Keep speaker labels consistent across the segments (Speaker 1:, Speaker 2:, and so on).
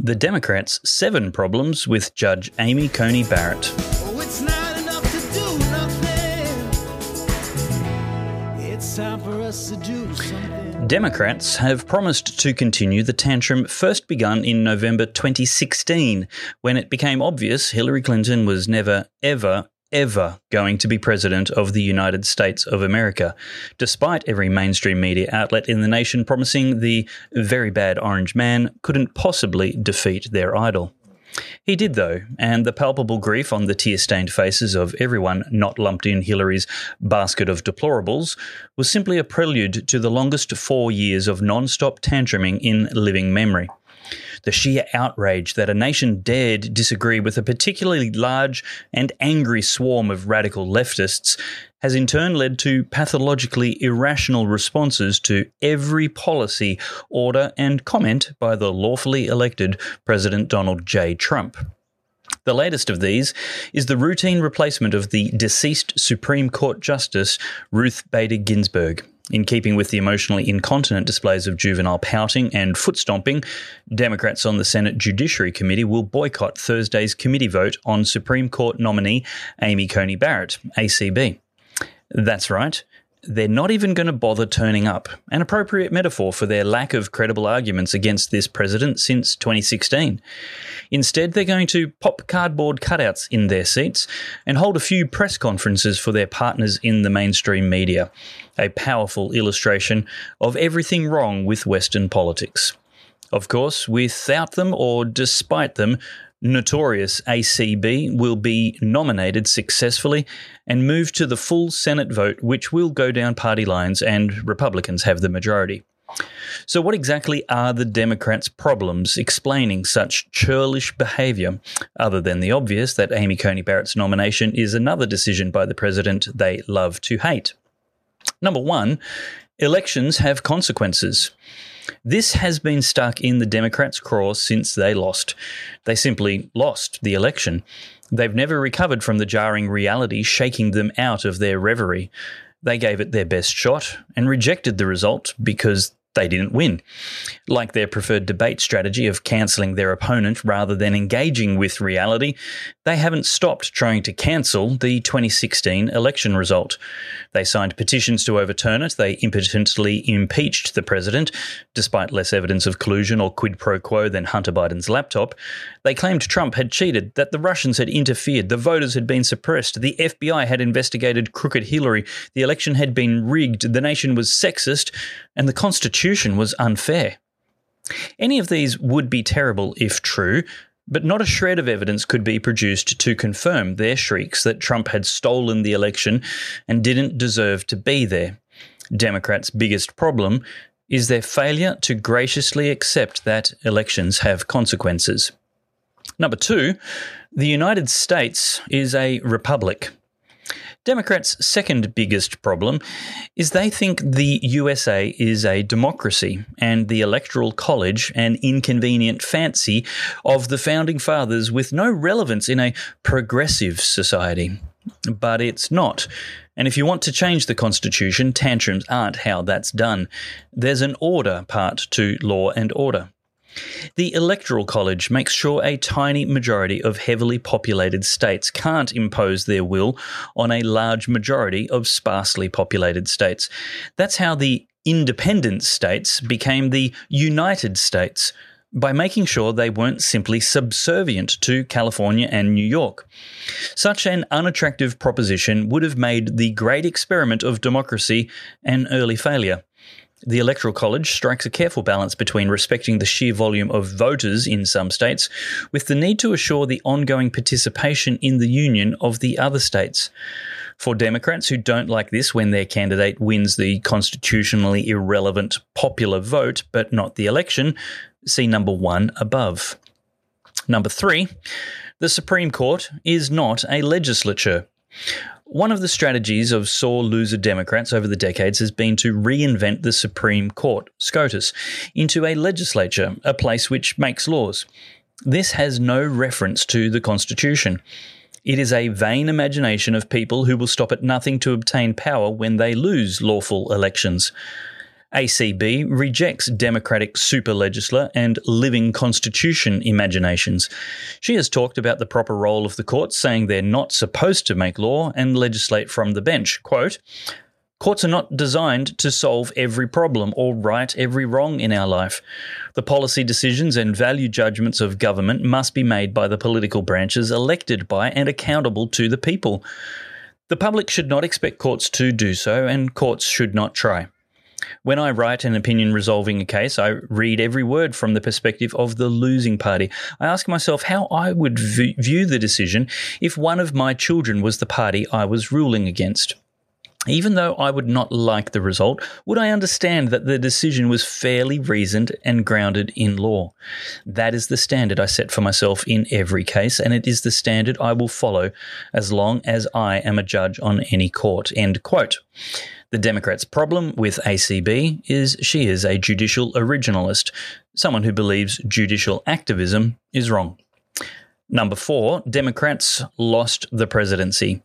Speaker 1: The Democrats' seven problems with Judge Amy Coney Barrett.
Speaker 2: Oh, it's not enough to do nothing. It's time for us to do something.
Speaker 1: Democrats have promised to continue the tantrum first begun in November 2016, when it became obvious Hillary Clinton was never, ever, ever going to be president of the United States of America, despite every mainstream media outlet in the nation promising the very bad orange man couldn't possibly defeat their idol. He did, though, and the palpable grief on the tear stained faces of everyone not lumped in Hillary's basket of deplorables was simply a prelude to the longest four years of non stop tantruming in living memory the sheer outrage that a nation dared disagree with a particularly large and angry swarm of radical leftists has in turn led to pathologically irrational responses to every policy, order, and comment by the lawfully elected President Donald J. Trump. The latest of these is the routine replacement of the deceased Supreme Court Justice Ruth Bader Ginsburg. In keeping with the emotionally incontinent displays of juvenile pouting and foot stomping, Democrats on the Senate Judiciary Committee will boycott Thursday's committee vote on Supreme Court nominee Amy Coney Barrett, ACB. That's right. They're not even going to bother turning up, an appropriate metaphor for their lack of credible arguments against this president since 2016. Instead, they're going to pop cardboard cutouts in their seats and hold a few press conferences for their partners in the mainstream media, a powerful illustration of everything wrong with Western politics. Of course, without them or despite them, notorious ACB will be nominated successfully and move to the full Senate vote, which will go down party lines and Republicans have the majority. So, what exactly are the Democrats' problems explaining such churlish behaviour, other than the obvious that Amy Coney Barrett's nomination is another decision by the president they love to hate? Number one, elections have consequences. This has been stuck in the Democrats' craw since they lost. They simply lost the election. They've never recovered from the jarring reality shaking them out of their reverie. They gave it their best shot and rejected the result because they didn't win. Like their preferred debate strategy of cancelling their opponent rather than engaging with reality, they haven't stopped trying to cancel the 2016 election result. They signed petitions to overturn it. They impotently impeached the president, despite less evidence of collusion or quid pro quo than Hunter Biden's laptop. They claimed Trump had cheated, that the Russians had interfered, the voters had been suppressed, the FBI had investigated crooked Hillary, the election had been rigged, the nation was sexist, and the Constitution was unfair. Any of these would be terrible if true, but not a shred of evidence could be produced to confirm their shrieks that Trump had stolen the election and didn't deserve to be there. Democrats' biggest problem is their failure to graciously accept that elections have consequences. Number two, the United States is a republic. Democrats' second biggest problem is they think the USA is a democracy and the Electoral College an inconvenient fancy of the founding fathers with no relevance in a progressive society. But it's not. And if you want to change the Constitution, tantrums aren't how that's done. There's an order part to law and order. The Electoral College makes sure a tiny majority of heavily populated states can't impose their will on a large majority of sparsely populated states. That's how the independent states became the United States by making sure they weren't simply subservient to California and New York. Such an unattractive proposition would have made the great experiment of democracy an early failure. The Electoral College strikes a careful balance between respecting the sheer volume of voters in some states with the need to assure the ongoing participation in the union of the other states. For Democrats who don't like this when their candidate wins the constitutionally irrelevant popular vote but not the election, see number one above. Number three, the Supreme Court is not a legislature. One of the strategies of sore loser Democrats over the decades has been to reinvent the Supreme Court, SCOTUS, into a legislature, a place which makes laws. This has no reference to the Constitution. It is a vain imagination of people who will stop at nothing to obtain power when they lose lawful elections. ACB rejects Democratic superlegisler and living constitution imaginations. She has talked about the proper role of the courts, saying they're not supposed to make law and legislate from the bench. Quote, Courts are not designed to solve every problem or right every wrong in our life. The policy decisions and value judgments of government must be made by the political branches elected by and accountable to the people. The public should not expect courts to do so, and courts should not try. When I write an opinion resolving a case, I read every word from the perspective of the losing party. I ask myself how I would v- view the decision if one of my children was the party I was ruling against. Even though I would not like the result, would I understand that the decision was fairly reasoned and grounded in law? That is the standard I set for myself in every case, and it is the standard I will follow as long as I am a judge on any court. End quote. The Democrats' problem with ACB is she is a judicial originalist, someone who believes judicial activism is wrong. Number four, Democrats lost the presidency.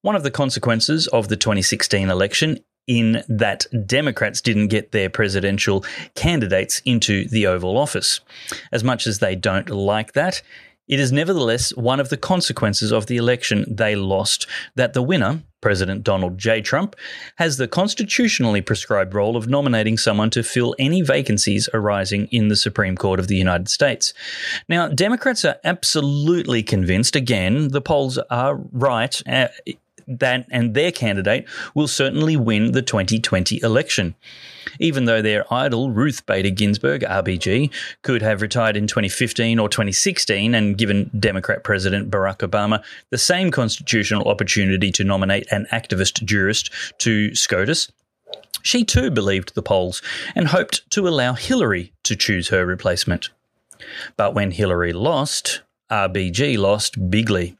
Speaker 1: One of the consequences of the 2016 election in that Democrats didn't get their presidential candidates into the Oval Office. As much as they don't like that, it is nevertheless one of the consequences of the election they lost that the winner, President Donald J. Trump, has the constitutionally prescribed role of nominating someone to fill any vacancies arising in the Supreme Court of the United States. Now, Democrats are absolutely convinced, again, the polls are right. Uh, That and their candidate will certainly win the 2020 election. Even though their idol, Ruth Bader Ginsburg, RBG, could have retired in 2015 or 2016 and given Democrat President Barack Obama the same constitutional opportunity to nominate an activist jurist to SCOTUS, she too believed the polls and hoped to allow Hillary to choose her replacement. But when Hillary lost, RBG lost bigly.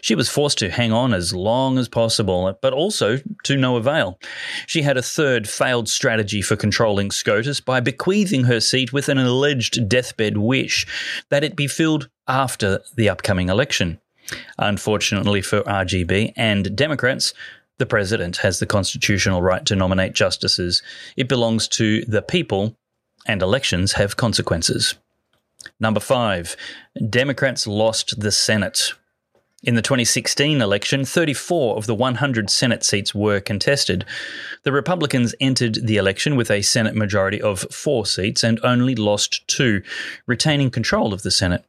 Speaker 1: She was forced to hang on as long as possible, but also to no avail. She had a third failed strategy for controlling SCOTUS by bequeathing her seat with an alleged deathbed wish that it be filled after the upcoming election. Unfortunately for RGB and Democrats, the president has the constitutional right to nominate justices. It belongs to the people, and elections have consequences. Number five, Democrats lost the Senate. In the 2016 election, 34 of the 100 Senate seats were contested. The Republicans entered the election with a Senate majority of four seats and only lost two, retaining control of the Senate.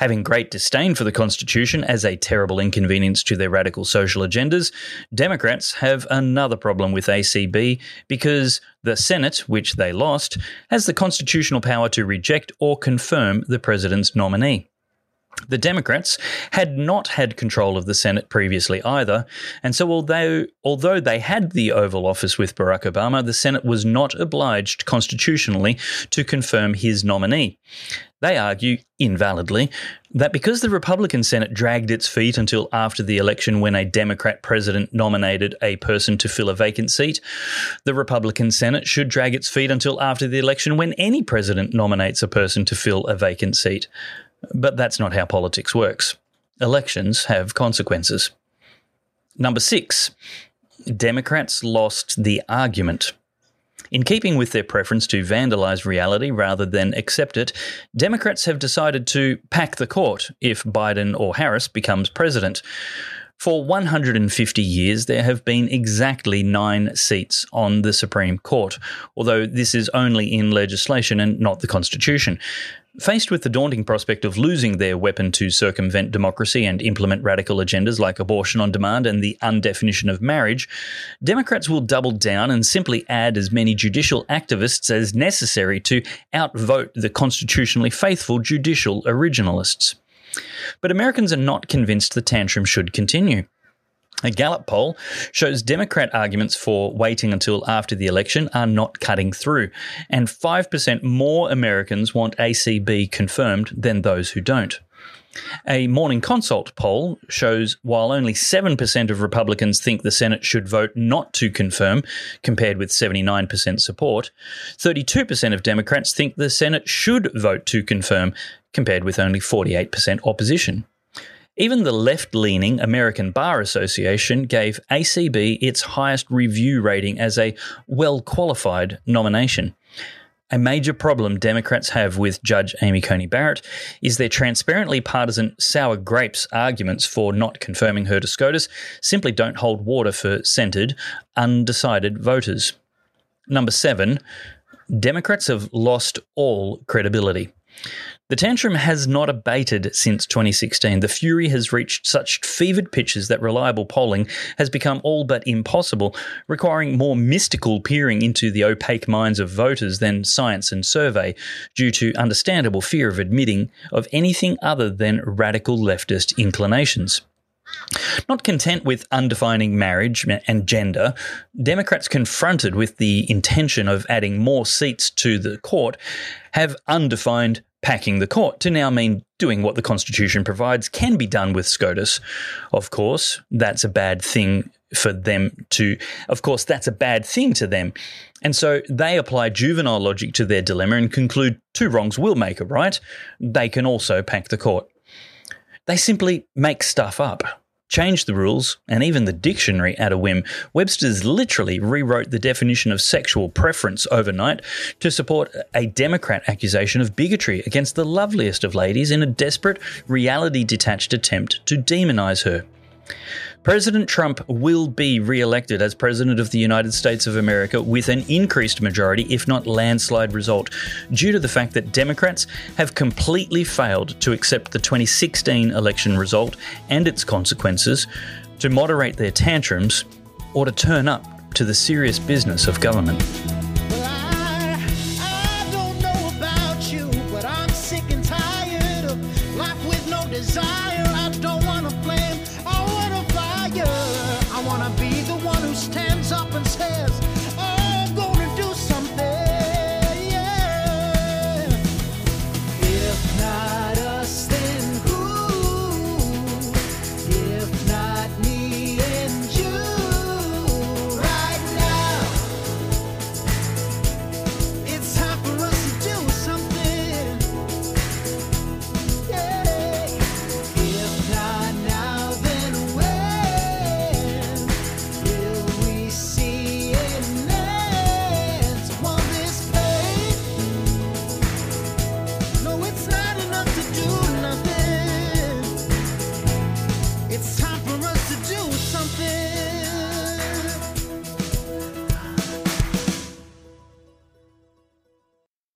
Speaker 1: Having great disdain for the Constitution as a terrible inconvenience to their radical social agendas, Democrats have another problem with ACB because the Senate, which they lost, has the constitutional power to reject or confirm the president's nominee. The Democrats had not had control of the Senate previously either, and so although although they had the Oval Office with Barack Obama, the Senate was not obliged constitutionally to confirm his nominee. They argue, invalidly, that because the Republican Senate dragged its feet until after the election when a Democrat president nominated a person to fill a vacant seat, the Republican Senate should drag its feet until after the election when any president nominates a person to fill a vacant seat. But that's not how politics works. Elections have consequences. Number six, Democrats lost the argument. In keeping with their preference to vandalize reality rather than accept it, Democrats have decided to pack the court if Biden or Harris becomes president. For 150 years, there have been exactly nine seats on the Supreme Court, although this is only in legislation and not the Constitution. Faced with the daunting prospect of losing their weapon to circumvent democracy and implement radical agendas like abortion on demand and the undefinition of marriage, Democrats will double down and simply add as many judicial activists as necessary to outvote the constitutionally faithful judicial originalists. But Americans are not convinced the tantrum should continue. A Gallup poll shows Democrat arguments for waiting until after the election are not cutting through, and 5% more Americans want ACB confirmed than those who don't. A Morning Consult poll shows while only 7% of Republicans think the Senate should vote not to confirm, compared with 79% support, 32% of Democrats think the Senate should vote to confirm, compared with only 48% opposition. Even the left leaning American Bar Association gave ACB its highest review rating as a well qualified nomination. A major problem Democrats have with Judge Amy Coney Barrett is their transparently partisan sour grapes arguments for not confirming her to SCOTUS simply don't hold water for centered, undecided voters. Number seven, Democrats have lost all credibility. The tantrum has not abated since 2016. The fury has reached such fevered pitches that reliable polling has become all but impossible, requiring more mystical peering into the opaque minds of voters than science and survey, due to understandable fear of admitting of anything other than radical leftist inclinations. Not content with undefining marriage and gender, Democrats confronted with the intention of adding more seats to the court have undefined packing the court to now mean doing what the Constitution provides can be done with SCOTUS. Of course, that's a bad thing for them to, of course, that's a bad thing to them. And so they apply juvenile logic to their dilemma and conclude two wrongs will make a right. They can also pack the court. They simply make stuff up change the rules and even the dictionary at a whim. Webster's literally rewrote the definition of sexual preference overnight to support a Democrat accusation of bigotry against the loveliest of ladies in a desperate, reality detached attempt to demonize her. President Trump will be re elected as President of the United States of America with an increased majority, if not landslide result, due to the fact that Democrats have completely failed to accept the 2016 election result and its consequences, to moderate their tantrums, or to turn up to the serious business of government.